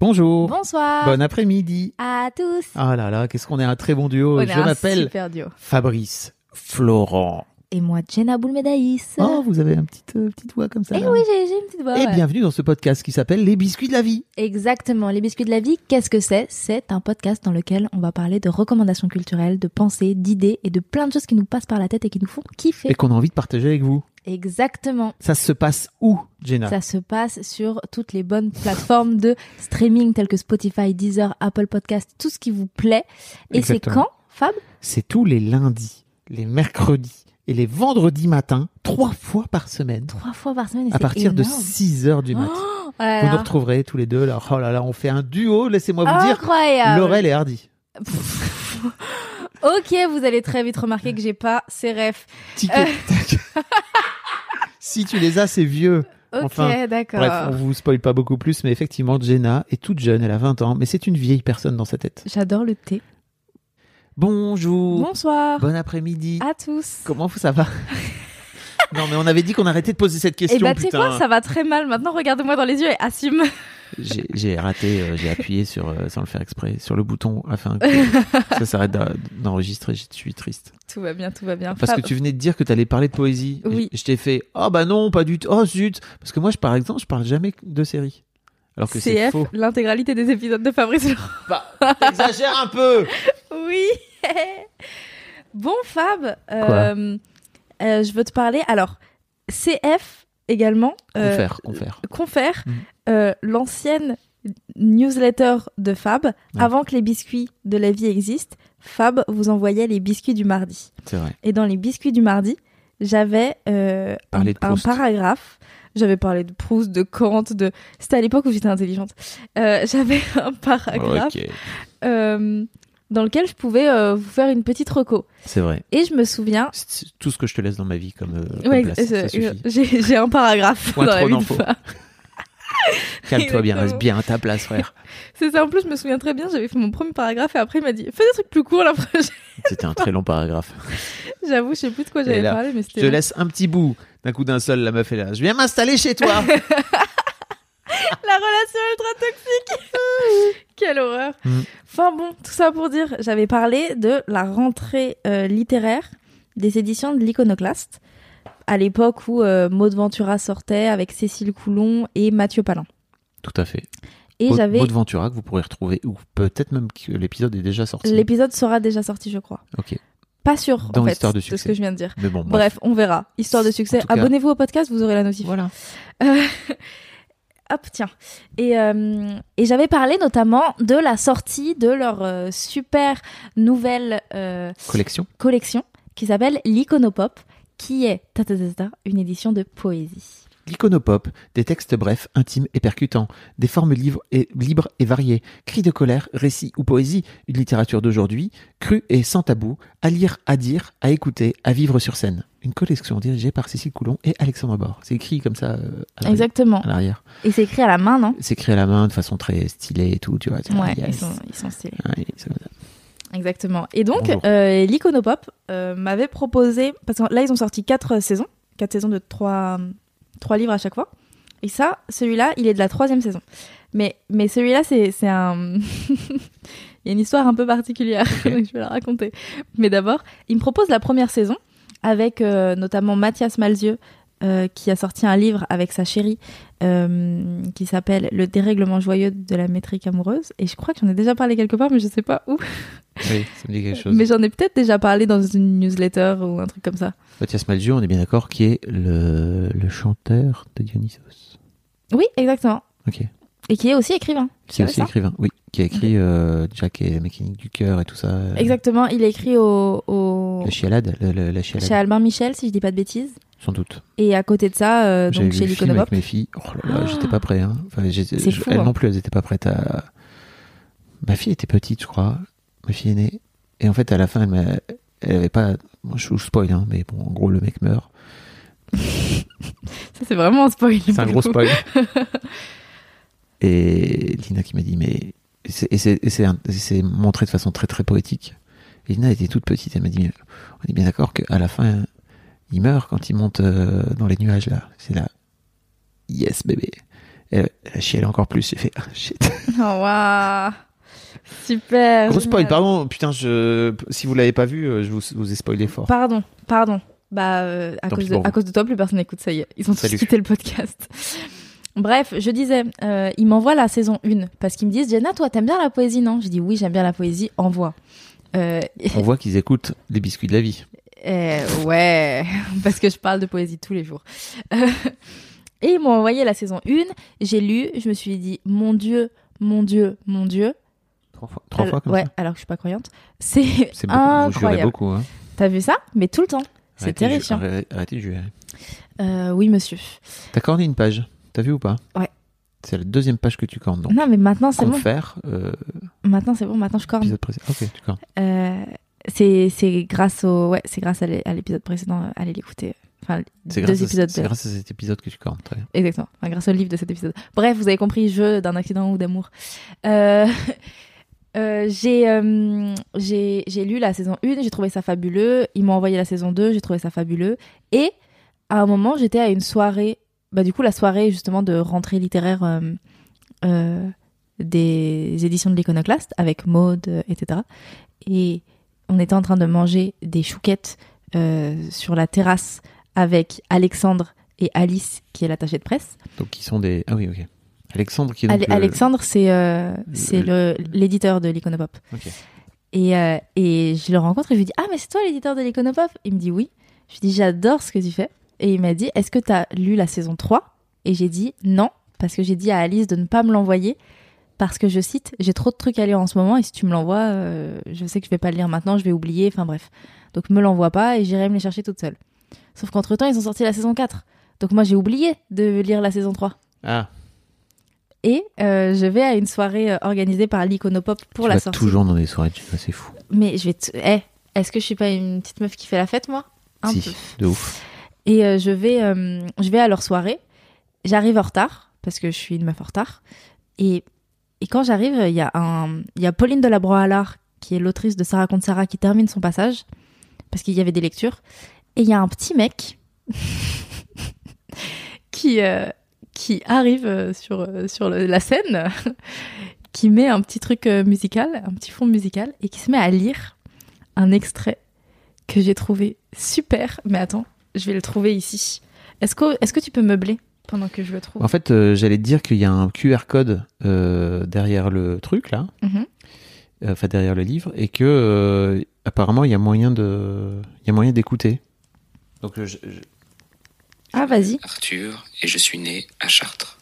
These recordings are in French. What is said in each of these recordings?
Bonjour. Bonsoir. Bon après-midi. à tous. Ah là là, qu'est-ce qu'on est un très bon duo. On Je m'appelle. Fabrice Florent. Et moi, Jenna Boulmedaïs. Oh, vous avez une petite, euh, petite voix comme ça. Eh là. oui, j'ai j'ai une petite voix. Et ouais. bienvenue dans ce podcast qui s'appelle Les biscuits de la vie. Exactement. Les biscuits de la vie, qu'est-ce que c'est? C'est un podcast dans lequel on va parler de recommandations culturelles, de pensées, d'idées et de plein de choses qui nous passent par la tête et qui nous font kiffer. Et qu'on a envie de partager avec vous. Exactement. Ça se passe où, Jenna? Ça se passe sur toutes les bonnes plateformes de streaming telles que Spotify, Deezer, Apple Podcast, tout ce qui vous plaît. Et c'est quand, Fab? C'est tous les lundis, les mercredis et les vendredis matins, trois fois par semaine. Trois fois par semaine. et À partir de énorme. 6 heures du matin. Oh vous nous retrouverez tous les deux là. Oh là là, on fait un duo, laissez-moi vous dire. Incroyable. Laurel et Hardy. Ok, vous allez très vite remarquer que j'ai pas ces refs. Tic Euh. si tu les as, c'est vieux. Ok, Enfin, d'accord. Bref, on vous spoil pas beaucoup plus, mais effectivement, Jenna est toute jeune, elle a 20 ans, mais c'est une vieille personne dans sa tête. J'adore le thé. Bonjour, Bonsoir bon après-midi. à tous. Comment ça va? Non, mais on avait dit qu'on arrêtait de poser cette Et question, bah tu sais quoi, ça va très mal. Maintenant, regarde-moi dans les yeux et assume. J'ai raté, euh, j'ai appuyé sur, euh, sans le faire exprès, sur le bouton afin que ça s'arrête d'en- d'enregistrer. Je suis triste. Tout va bien, tout va bien. Parce Fab. que tu venais de dire que tu allais parler de poésie. Et Oui. Je, t'ai fait, oh bah non, pas du tout. Oh zut. Parce que moi, je, par exemple, je parle jamais de séries. Alors que c'est CF, faux. l'intégralité des épisodes de Fabrice Laurent. Bah, t'exagères un peu. Oui. bon Fab, euh, euh, je veux te parler. Alors, CF également. euh, Confère, confère. Confère, Mhm. euh, l'ancienne newsletter de Fab, Ouais. avant que les biscuits de la vie existent, Fab vous envoyait les biscuits du mardi. C'est vrai. Et dans les biscuits du mardi, j'avais euh, un, paragraphe. J'avais parlé de Proust, de Kant, de. C'était à l'époque où j'étais intelligente. Euh, j'avais un paragraphe Ok. euh, dans lequel je pouvais euh, vous faire une petite reco. C'est vrai. Et je me souviens. C'est tout ce que je te laisse dans ma vie comme, euh, Ouais, euh, j'ai un paragraphe Point dans trop d'infos. Calme-toi bien, reste bien à ta place, frère. C'est ça, en plus, je me souviens très bien, j'avais fait mon premier paragraphe et après, il m'a dit Fais des trucs plus courts la prochaine. C'était un très long paragraphe. J'avoue, je sais plus de quoi j'avais parlé, mais Je c'était. te laisse un petit bout. D'un coup d'un seul, la meuf est là. Je viens m'installer chez toi. La relation ultra toxique Quelle horreur Mm. Enfin bon, tout ça pour dire, j'avais parlé de la rentrée euh, littéraire des éditions de l'Iconoclaste, à l'époque où euh, Maud Ventura sortait avec Cécile Coulon et Mathieu Palin. Tout à fait. Et Maud- j'avais... Maud Ventura que vous pourrez retrouver, ou peut-être même que l'épisode est déjà sorti. L'épisode sera déjà sorti, je crois. Ok. Pas sûr, Dans en fait, Histoire de ce succès. que je viens de dire. Mais bon, bref. Bref, on verra. Histoire de succès. Abonnez-vous au podcast, vous aurez la notif. Voilà. Euh, Hop, tiens. Et, euh, et j'avais parlé notamment de la sortie de leur euh, super nouvelle euh, Collection. collection qui s'appelle l'Iconopop, qui est ta, ta, ta, ta, une édition de poésie. L'iconopop, des textes brefs, intimes et percutants, des formes livres et, libres et variées, cris de colère, récits ou poésie, une littérature d'aujourd'hui, crue et sans tabou, à lire, à dire, à écouter, à vivre sur scène. Une collection dirigée par Cécile Coulon et Alexandre Bord. C'est écrit comme ça euh, à l'arrière- Exactement. à l'arrière. Et c'est écrit à la main, non? C'est écrit à la main de façon très stylée et tout, tu vois. Ouais, Yes. ils, sont, ils sont stylés. Ouais. Exactement. Et donc, euh, l'Iconopop euh, m'avait proposé, parce que là, ils ont sorti quatre saisons, quatre saisons de trois, trois livres à chaque fois. Et ça, celui-là, il est de la troisième saison. Mais, mais celui-là, c'est un. il y a une histoire un peu particulière, donc je vais la raconter. Mais d'abord, il me propose la première saison, avec euh, notamment Mathias Malzieu, euh, qui a sorti un livre avec sa chérie, euh, qui s'appelle Le dérèglement joyeux de la métrique amoureuse. Et je crois que j'en ai déjà parlé quelque part, mais je sais pas où. Oui, ça me dit quelque chose. Mais j'en ai peut-être déjà parlé dans une newsletter ou un truc comme ça. Mathias Malzieu, on est bien d'accord, qui est le, le chanteur de Dionysos. Oui, exactement. Ok. Et qui est aussi écrivain. Qui est aussi écrivain, oui. Qui a écrit euh, Jack et la mécanique du cœur et tout ça. Exactement. Il a écrit au. La chialade, la, la, la chialade, chez Albin Michel, si je dis pas de bêtises. sans doute. Et à côté de ça, euh, donc chez le film l'Iconopop. avec mes filles. Oh là là, Ah. j'étais pas prêt. Hein. Enfin, fou, elles hein. non plus, elles étaient pas prêtes à. Ma fille était petite, je crois. Ma fille aînée. Et en fait, à la fin, elle, elle avait pas. Je vous spoil, hein, mais bon, en gros, le mec meurt. Ça, c'est vraiment un spoil. C'est un gros le spoil. et Lina qui m'a dit, mais. Et c'est- montré de façon très très poétique. Et Lina était toute petite, elle m'a dit, on est bien d'accord qu'à la fin, il meurt quand il monte euh, dans les nuages là. C'est là. Yes, bébé. Et elle a chialé encore plus. J'ai fait, ah, shit. Oh, waouh. Super. Gros spoil, génial. pardon. Putain, je... si vous l'avez pas vu, euh, je vous, vous ai spoilé fort. Pardon, pardon. Bah, euh, à, cause de, pour à vous. cause de toi, plus personne n'écoute, ça y est. Ils ont tous quitté le podcast. Bref, je disais, euh, ils m'envoient la saison 1 parce qu'ils me disent, Jenna, toi, t'aimes bien la poésie, non? Je dis, oui, j'aime bien la poésie, envoie. Euh, On voit qu'ils écoutent les biscuits de la vie. euh, ouais, parce que je parle de poésie tous les jours. Et ils m'ont envoyé la saison 1, j'ai lu, je me suis dit, mon Dieu, mon Dieu, mon Dieu. Trois fois, trois Alors- fois comme ouais, ça. alors que je suis pas croyante. C'est incroyable. beaucoup. Hein. T'as vu ça? Mais tout le temps. C'est terrifiant. arrêtez- de jurer. Oui, monsieur. T'as corné une page. T'as vu ou pas Ouais. C'est la deuxième page que tu cornes. Donc, non, mais maintenant c'est bon. confère, euh, Maintenant c'est bon. Maintenant je corne. Ok, tu cornes. Euh, c'est c'est grâce au ouais c'est grâce à l'é- à l'épisode précédent. euh, Allez l'écouter. Enfin C'est deux grâce, à, épisodes. c'est de- grâce à cet épisode que tu cornes. Très bien. Exactement. Enfin, grâce au livre de cet épisode. Bref, vous avez compris. Jeu d'un accident ou d'amour. Euh, j'ai j'ai j'ai lu la saison 1, j'ai trouvé ça fabuleux. Ils m'ont envoyé la saison 2, j'ai trouvé ça fabuleux. Et à un moment, j'étais à une soirée, bah du coup la soirée justement de rentrée littéraire euh, euh, des éditions de l'Iconoclaste avec Maude, euh, etc. Et on était en train de manger des chouquettes sur la terrasse avec Alexandre et Alice, qui est l'attachée de presse. Donc, ils sont des. Ah oui, ok. Alexandre qui est donc Ale- le- Alexandre, c'est euh, le l'éditeur de l'Iconopop. Et, euh, et je le rencontre et je lui dis Ah, mais c'est toi l'éditeur de l'Iconopop? Il me dit Oui. Je lui dis J'adore ce que tu fais. Et il m'a dit Est-ce que tu as lu la saison 3 Et j'ai dit Non, parce que j'ai dit à Alice de ne pas me l'envoyer. Parce que je cite J'ai trop de trucs à lire en ce moment et si tu me l'envoies, euh, je sais que je vais pas le lire maintenant, je vais oublier. Enfin bref. Donc me l'envoie pas et j'irai me les chercher toute seule. Sauf qu'entre temps, ils ont sorti la saison 4. Donc moi, j'ai oublié de lire la saison 3. Ah, Et euh, je vais à une soirée euh, organisée par l'Iconopop pour tu la vas sortie. toujours dans des soirées cinéma, c'est fou. Mais je vais te... Eh, est-ce que je suis pas une petite meuf qui fait la fête, moi? Un si, peu. de ouf. Et euh, je, vais, euh, je vais à leur soirée. J'arrive en retard, parce que je suis une meuf en retard. Et, quand j'arrive, il y, a Pauline de la Broalard, qui est l'autrice de Sarah contre Sarah, qui termine son passage, parce qu'il y avait des lectures. Et il y a un petit mec qui, euh, qui arrive sur, la scène, qui met un petit truc musical, un petit fond musical, et qui se met à lire un extrait que j'ai trouvé super. Mais attends, je vais le trouver ici. Est-ce que, est que tu peux meubler pendant que je le trouve? En fait, euh, j'allais te dire qu'il y a un QR code euh, derrière le truc, là. Mhm. euh, enfin derrière le livre, et que euh, apparemment il y a moyen de, il y a moyen d'écouter. Donc je- je- Ah, vas-y. Arthur et je suis né à Chartres.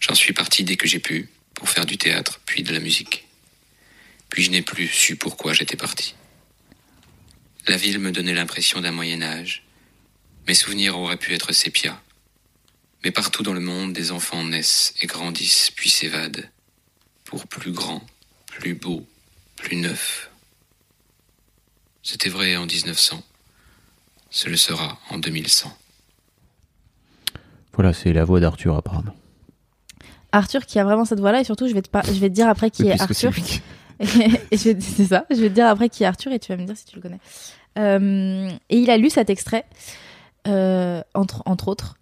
J'en suis parti dès que j'ai pu pour faire du théâtre puis de la musique. Puis je n'ai plus su pourquoi j'étais parti. La ville me donnait l'impression d'un Moyen Âge. Mes souvenirs auraient pu être sépia. Mais partout dans le monde, des enfants naissent et grandissent puis s'évadent. Pour plus grand, plus beau, plus neuf. C'était vrai en 1900. Ce le sera en 2100. voilà, c'est la voix d'Arthur apparemment. Arthur qui a vraiment cette voix-là, et surtout, je vais te, par- je vais te dire après qui est Arthur. et je vais, c'est ça, je vais te dire après qui est Arthur et tu vas me dire si tu le connais. Euh, et il a lu cet extrait, euh, entre, entre autres.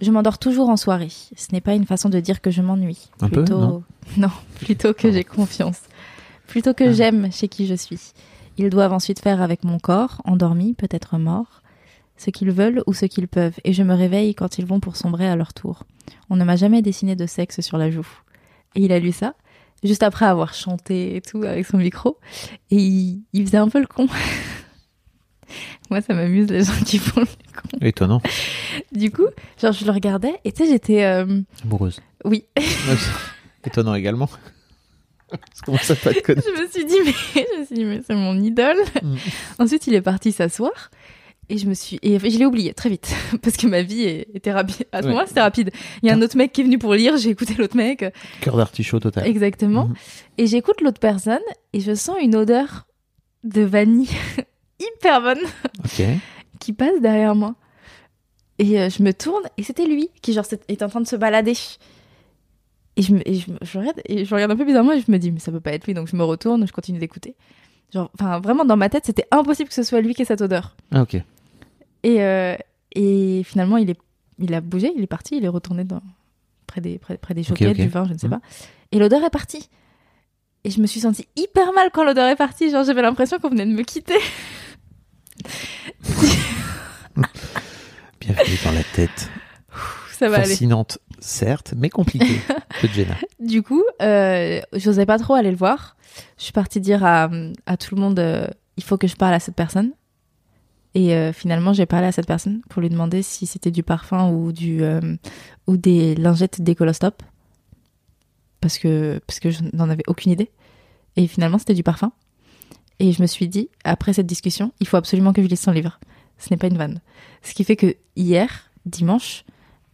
Je m'endors toujours en soirée. Ce n'est pas une façon de dire que je m'ennuie. Un peu, Plutôt, non plutôt que j'ai confiance. Plutôt que Ah. j'aime chez qui je suis. Ils doivent ensuite faire avec mon corps, endormi, peut-être mort, ce qu'ils veulent ou ce qu'ils peuvent. Et je me réveille quand ils vont pour sombrer à leur tour. On ne m'a jamais dessiné de sexe sur la joue. Et il a lu ça, juste après avoir chanté et tout avec son micro. Et il, il faisait un peu le con. Moi, ça m'amuse les gens qui font le con. Étonnant, Du coup, genre, je le regardais et tu sais, j'étais. euh, amoureuse. Oui. Étonnant également. Pas je me suis dit, mais, je me suis dit, mais c'est mon idole. Mm. Ensuite, il est parti s'asseoir. Et je me suis, et je l'ai oublié très vite. Parce que ma vie est- était rapide. À ce Ouais. moment-là, c'était rapide. Il y a un autre mec qui est venu pour lire, j'ai écouté l'autre mec. Cœur d'artichaut total. Exactement. Mhm. Et j'écoute l'autre personne et je sens une odeur de vanille hyper bonne qui passe derrière moi. Et euh, je me tourne et c'était lui qui genre est en train de se balader. Et je, me, et je, regarde, et je regarde un peu bizarrement et je me dis mais ça peut pas être lui donc je me retourne, je continue d'écouter. Genre enfin vraiment dans ma tête c'était impossible que ce soit lui qui ait cette odeur. Ah, ok. Et, euh, et finalement il est il a bougé, il est parti, il est retourné dans près des près, près des choquettes, du vin, je ne sais Mhm. pas. Et l'odeur est partie. Et je me suis sentie hyper mal quand l'odeur est partie, genre j'avais l'impression qu'on venait de me quitter. Bienvenue dans la tête. Ça va aller. Fascinante, certes, mais compliquée. De. Du coup, euh, j'osais pas trop aller le voir. Je suis partie dire à, à tout le monde euh, il faut que je parle à cette personne. Et euh, finalement, j'ai parlé à cette personne pour lui demander si c'était du parfum ou du euh, ou des lingettes d'écolostop parce que parce que je n'en avais aucune idée. Et finalement, c'était du parfum. Et je me suis dit après cette discussion, il faut absolument que je lise son livre. Ce n'est pas une vanne. Ce qui fait que hier, dimanche,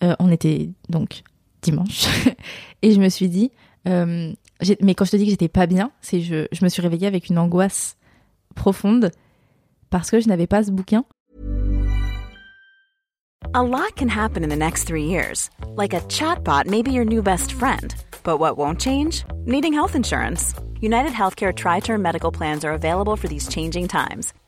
euh, on était donc dimanche, et je me suis dit euh, mais quand je te dis que j'étais pas bien, c'est je, je me suis réveillée avec une angoisse profonde parce que je n'avais pas ce bouquin. A lot can happen in the next three years. Like a chatbot may be your new best friend. But what won't change? Needing health insurance. United Healthcare Tri Term Medical Plans are available for these changing times.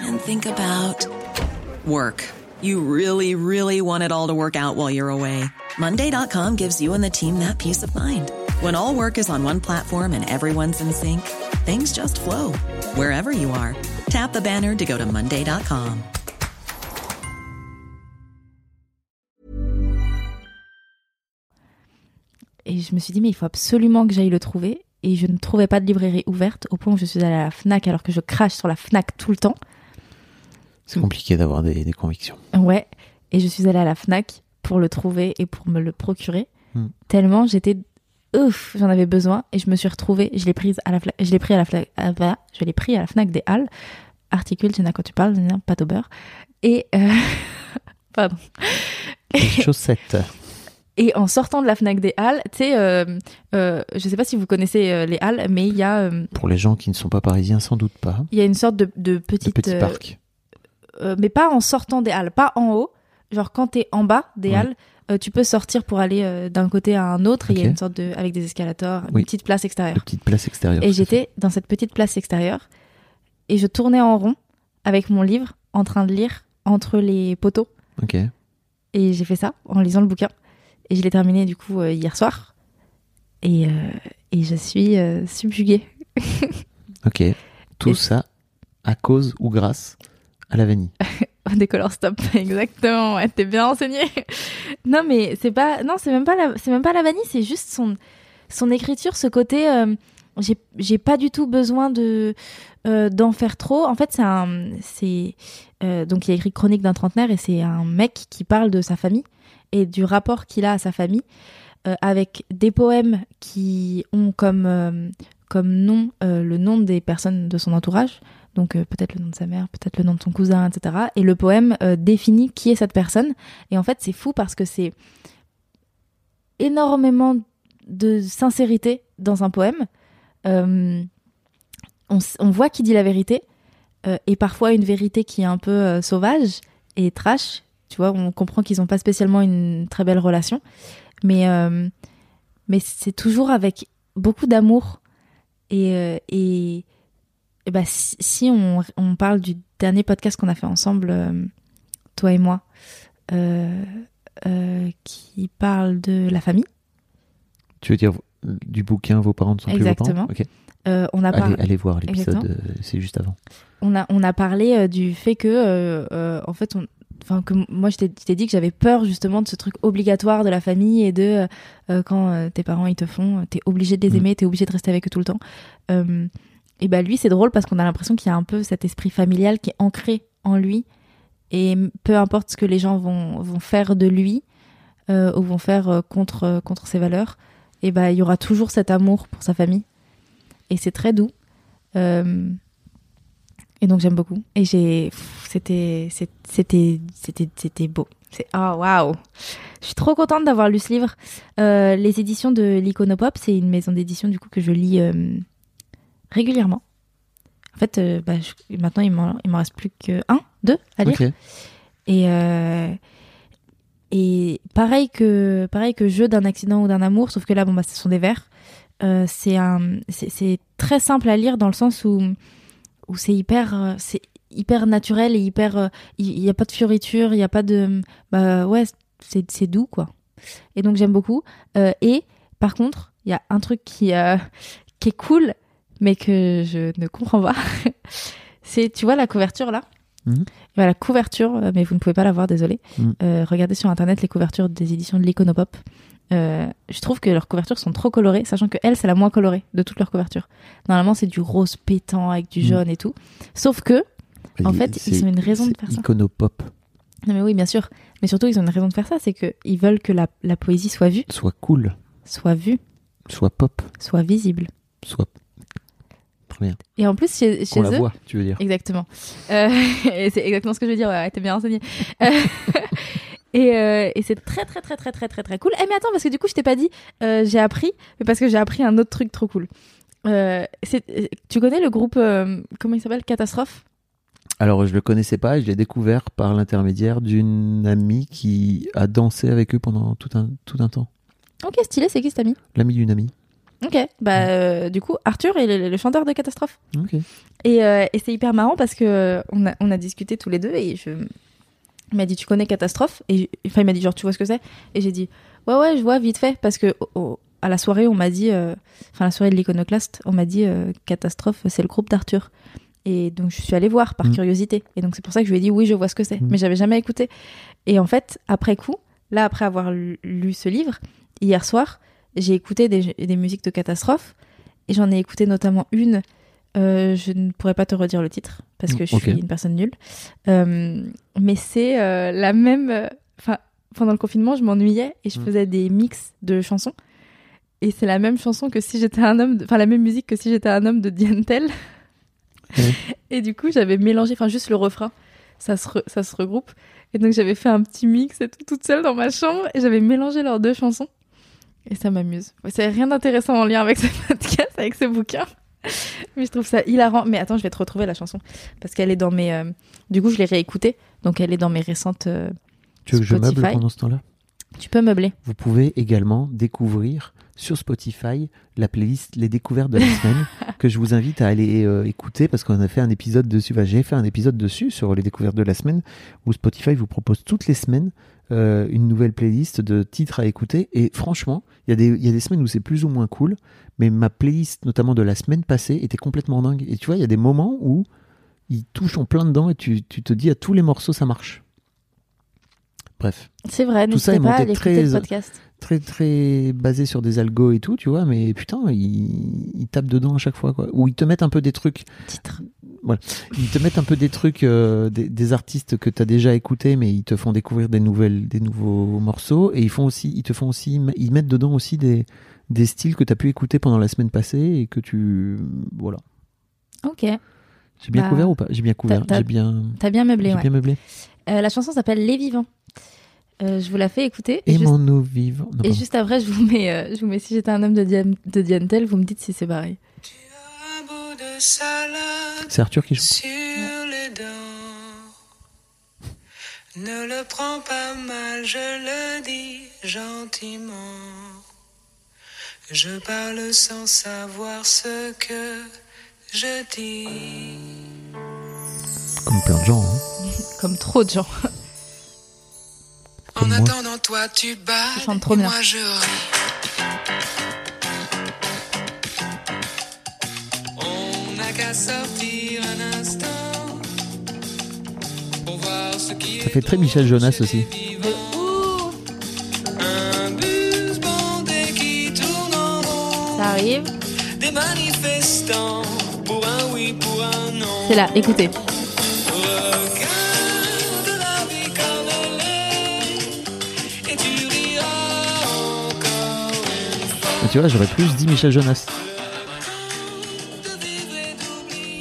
and think about work. You really, really want it all to work out while you're away. Monday.com gives you and the team that peace of mind. When all work is on one platform and everyone's in sync, things just flow wherever you are. Tap the banner to go to Monday.com. Et je me suis dit, mais il faut absolument que j'aille le trouver. Et je ne trouvais pas de librairie ouverte au point où je suis allée à la Fnac alors que je crache sur la Fnac tout le temps. C'est compliqué d'avoir des, des convictions. Ouais. Et je suis allée à la Fnac pour le trouver et pour me le procurer. Hmm. Tellement j'étais ouf, j'en avais besoin et je me suis retrouvée, je l'ai prise à la Fla- je l'ai pris à la Fnac, ah bah, je l'ai pris à la Fnac des Halles. Articule, tu sais quand tu parles, pâte au beurre. Et euh, pardon. Les chaussettes. Et en sortant de la Fnac des Halles, tu sais, euh, euh, je sais pas si vous connaissez euh, les Halles, mais il y a euh, Pour les gens qui ne sont pas parisiens, sans doute pas. il y a une sorte de, de petite petit euh, parc. Euh, mais pas en sortant des halles, pas en haut. Genre quand t'es en bas des Ouais. halles, euh, tu peux sortir pour aller euh, d'un côté à un autre. et Il y a une sorte de avec des escalators, Oui. une petite place extérieure. petite place extérieure. Et j'étais dans cette petite place extérieure et je tournais en rond avec mon livre en train de lire entre les poteaux. Ok. Et j'ai fait ça en lisant le bouquin. Et je l'ai terminé du coup hier soir. Et, et je suis subjuguée. Ok. Tout Et- ça à cause ou grâce à la vanille. Des color stop, exactement. T'es bien renseigné. non, mais c'est pas, non, c'est même pas la, c'est même pas vanille, c'est juste son, son écriture, ce côté. euh, j'ai, pas du tout besoin de euh, d'en faire trop. En fait, c'est un, euh, donc il a écrit Chronique d'un trentenaire et c'est un mec qui parle de sa famille et du rapport qu'il a à sa famille avec des poèmes qui ont comme comme nom le nom des personnes de son entourage donc euh, peut-être le nom de sa mère, peut-être le nom de son cousin, etc. Et le poème euh, définit qui est cette personne. Et en fait, c'est fou parce que c'est énormément de sincérité dans un poème. Euh, on, voit qui dit la vérité, et parfois une vérité qui est un peu sauvage et trash. Tu vois, on comprend qu'ils n'ont pas spécialement une très belle relation, mais, mais c'est toujours avec beaucoup d'amour. Et, et, et bah, si, si on, on parle du dernier podcast qu'on a fait ensemble, euh, toi et moi, euh, euh, qui parle de la famille, Tu veux dire du bouquin Vos parents ne sont plus vos Exactement. parents Ok. Euh, on a Allez, parlé. allez voir l'épisode, Exactement. c'est juste avant. on a, on a parlé du fait que, en fait, on, enfin que moi, je t'ai dit que j'avais peur justement de ce truc obligatoire de la famille et de euh, quand euh, tes parents ils te font, t'es obligé de les Mm. aimer, t'es obligé de rester avec eux tout le temps. Euh, et bah lui, c'est drôle parce qu'on a l'impression qu'il y a un peu cet esprit familial qui est ancré en lui et peu importe ce que les gens vont, vont faire de lui euh, ou vont faire euh, contre, euh, contre ses valeurs, et bah il y aura toujours cet amour pour sa famille et c'est très doux. Et donc j'aime beaucoup. Et j'ai, c'était, c'était, c'était, c'était beau. C'est ah waouh. Je suis trop contente d'avoir lu ce livre. Les éditions de l'Iconopop, c'est une maison d'édition du coup que je lis régulièrement. En fait, euh, bah, je- maintenant il m'en, il m'en reste plus que un, deux à lire. Et euh, et pareil que pareil que jeu d'un accident ou d'un amour, sauf que là bon bah ce sont des vers. Euh, c'est très simple à lire dans le sens où où c'est hyper c'est hyper naturel et hyper euh, il y, a pas de fioriture, il y a pas de bah ouais c'est c'est doux quoi. Et donc j'aime beaucoup. Et par contre il y a un truc qui qui est cool mais que je ne comprends pas. c'est tu vois la couverture là? Mhm. Bah, la couverture, euh, mais vous ne pouvez pas la voir, désolé. Mhm. Euh, regardez sur internet les couvertures des éditions de l'Iconopop. Euh, je trouve que leurs couvertures sont trop colorées, sachant que elle, c'est la moins colorée de toutes leurs couvertures. Normalement, c'est du rose pétant avec du Mhm. jaune et tout. Sauf que, En fait, ils ont une raison de faire ça. Iconopop, non mais oui, bien sûr, mais surtout, ils ont une raison de faire ça, c'est que ils veulent que la, la poésie soit vue, soit cool, soit vue, soit pop, soit visible. soit. Et en plus, chez, chez la eux, voit, tu veux dire. Exactement. Euh, c'est exactement ce que je veux dire. Ouais, t'es bien renseigné. Euh, et euh, et c'est très très très très très très très cool. Eh mais attends parce que du coup je t'ai pas dit. euh, j'ai appris, mais parce que j'ai appris un autre truc trop cool. Euh, tu connais le groupe comment il s'appelle? Catastrophe? Alors, je le connaissais pas je l'ai découvert par l'intermédiaire d'une amie qui a dansé avec eux pendant tout un, tout un temps. Ok stylé. C'est qui cet ami L'ami d'une amie. Ok. Bah euh, du coup Arthur est le, le chanteur de Catastrophe. Ok. Et, euh, et c'est hyper marrant parce que euh, on a, on a discuté tous les deux et je il m'a dit tu connais Catastrophe? Et enfin il m'a dit genre tu vois ce que c'est? Et j'ai dit ouais ouais je vois vite fait parce que à la soirée on m'a dit enfin la soirée de l'iconoclaste on m'a dit Catastrophe c'est le groupe d'Arthur et donc je suis allée voir par Mm. curiosité et donc c'est pour ça que je lui ai dit oui je vois ce que c'est Mm. mais j'avais jamais écouté et en fait après coup là après avoir lu ce livre hier soir j'ai écouté des, des musiques de Catastrophe et j'en ai écouté notamment une euh, je ne pourrais pas te redire le titre parce que je suis une personne nulle. Euh, mais c'est euh, la même. Enfin, pendant le confinement, je m'ennuyais et je Mm. faisais des mix de chansons. Et c'est la même chanson que si j'étais un homme. de- Enfin, la même musique que si j'étais un homme de Diantel. Ouais. Et du coup, j'avais mélangé. Enfin, juste le refrain. Ça se, re- ça se regroupe. Et donc, j'avais fait un petit mix et tout, toute seule dans ma chambre. Et j'avais mélangé leurs deux chansons. Et ça m'amuse. C'est rien d'intéressant en lien avec ce podcast, avec ce bouquin. Mais je trouve ça hilarant. Mais attends, je vais te retrouver la chanson. Parce qu'elle est dans mes. euh, Du coup, je l'ai réécoutée. Donc, elle est dans mes récentes. euh, Tu veux que je meuble pendant ce temps-là? Tu peux meubler. Vous pouvez également découvrir sur Spotify la playlist Les découvertes de la semaine que je vous invite à aller euh, écouter parce qu'on a fait un épisode dessus. Enfin, J'ai fait un épisode dessus sur les découvertes de la semaine où Spotify vous propose toutes les semaines euh, une nouvelle playlist de titres à écouter. Et franchement, il y, a des- il y a des semaines où c'est plus ou moins cool, mais ma playlist, notamment de la semaine passée, était complètement dingue. Et tu vois, il y a des moments où ils touchent en plein dedans et tu, tu te dis à tous les morceaux ça marche. Bref. C'est vrai, Tout ça est monté très- le podcast. très très basé sur des algos et tout, tu vois, mais putain, ils, ils tapent dedans à chaque fois, quoi. Ou ils te mettent un peu des trucs, Titre. Ils te mettent un peu des trucs, euh, des, des artistes que t'as déjà écoutés, mais ils te font découvrir des nouvelles, des nouveaux morceaux, et ils font aussi, ils te font aussi, ils mettent dedans aussi des, des styles que t'as pu écouter pendant la semaine passée et que tu, voilà. Ok. J'ai bien Bah, couvert ou pas? J'ai bien couvert, t'as- j'ai bien, T'as bien meublé, j'ai ouais. bien meublé. Euh, la chanson s'appelle Les Vivants. Euh, je vous la fais écouter. Et, juste, Aimons-nous vivre. Non, et juste après, je vous mets, euh, je vous mets si j'étais un homme de, Dian- de Diantel, vous me dites si c'est pareil. Un bout de salade C'est Arthur qui chante. sur les dents. Ne le prends pas mal, je le dis gentiment. Je parle sans savoir ce que je dis. Comme plein de gens, hein. Comme trop de gens. Comme en moi. attendant, toi tu bats. Je chante trop bien. Moi je ris. Ça fait très Michel Jonas aussi. Ça arrive. Des manifestants pour un oui, pour un non. C'est là, écoutez. Regarde la vie comme elle est et tu riras encore une fois. Mais tu vois, j'aurais plus dit Michel Jonas.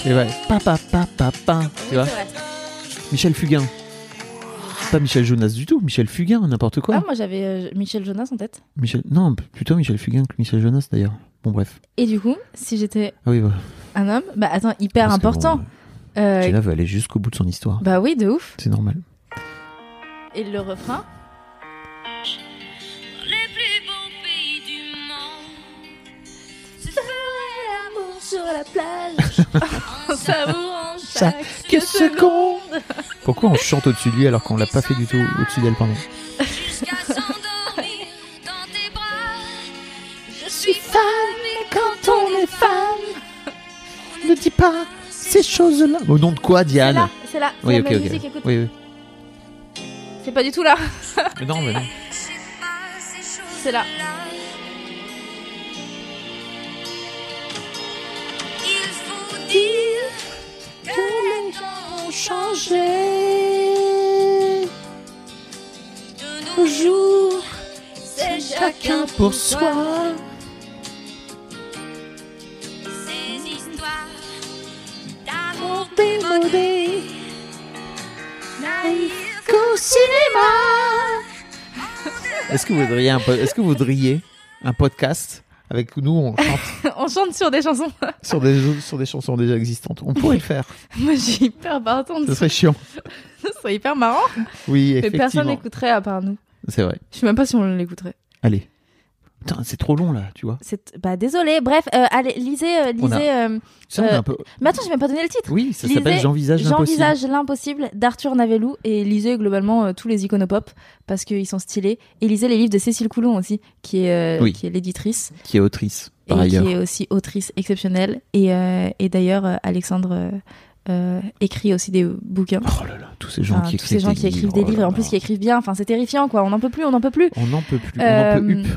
Et ouais, papa, papa, papa, tu vois. Michel Fugain. Pas Michel Jonas du tout, Michel Fugain, n'importe quoi. Ah, moi j'avais euh, Michel Jonas en tête. Michel, non, plutôt Michel Fugain que Michel Jonas d'ailleurs. Bon bref. Et du coup, si j'étais Ah oui, voilà. un homme, bah attends, hyper Parce que important. bon, Euh, veut aller jusqu'au bout de son histoire. bah oui, de ouf. C'est normal. Et le refrain? Sur la plage. en savourant chaque, Chaque seconde. Pourquoi on chante au-dessus de lui alors qu'on l'a pas fait du tout au-dessus d'elle, pardon Jusqu'à s'endormir dans tes bras. Je suis femme, et quand on est femme. Ne dis pas ces choses-là. Au nom de quoi, C'est Diane là, c'est là. Oui, la ok, ok. musique, écoute. Oui, oui. C'est pas du tout là. Mais non, mais non. C'est là. Dire que les gens ont changé. De nos jours, c'est chacun pour soi. Ces histoires d'amour démodé. Naïf qu'au cinéma. Est-ce que vous voudriez un, po- est-ce que vous voudriez un podcast? Avec nous on chante on chante sur des chansons. sur des sur des chansons déjà existantes On pourrait le faire. Moi, je suis hyper partante. Ce serait chiant. Ce serait hyper marrant. Oui, Mais personne effectivement. n'écouterait à part nous. C'est vrai. Je sais même pas si on l'écouterait. Allez. Putain, c'est trop long là, tu vois. C'est bah désolé. Bref, euh, allez, lisez, euh, a- lisez. euh, Ça, on un peu. Mais attends, j'ai même pas donné le titre. Oui, ça s'appelle J'envisage l'impossible. J'envisage l'impossible d'Arthur Navellou et lisez globalement tous les iconopop parce qu'ils sont stylés. Et lisez les livres de Cécile Coulon aussi, qui est, Oui. qui est l'éditrice Qui est autrice, par et ailleurs. qui est aussi autrice exceptionnelle. Et, et d'ailleurs, Alexandre euh, écrit aussi des bouquins. Oh là là, tous ces gens Enfin, qui tous écrivent ces gens des qui écrivent livres, des oh là livres et en plus qui écrivent bien. Enfin, c'est terrifiant quoi. On n'en peut plus, on n'en peut plus. On n'en peut plus. Euh, On en peut up.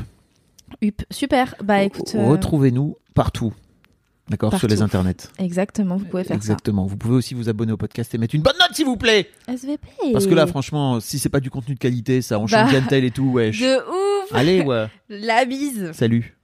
Hup, super. Bah écoute. euh, Retrouvez-nous partout. D'accord, sur les internets. Exactement, vous pouvez faire Exactement. Vous pouvez aussi vous abonner au podcast et mettre une bonne note, s'il vous plaît. ça. SVP. Parce que là, franchement, si c'est pas du contenu de qualité, ça, on Bah, tel et tout, wesh. De ouf. Allez, ouais. La bise. Salut.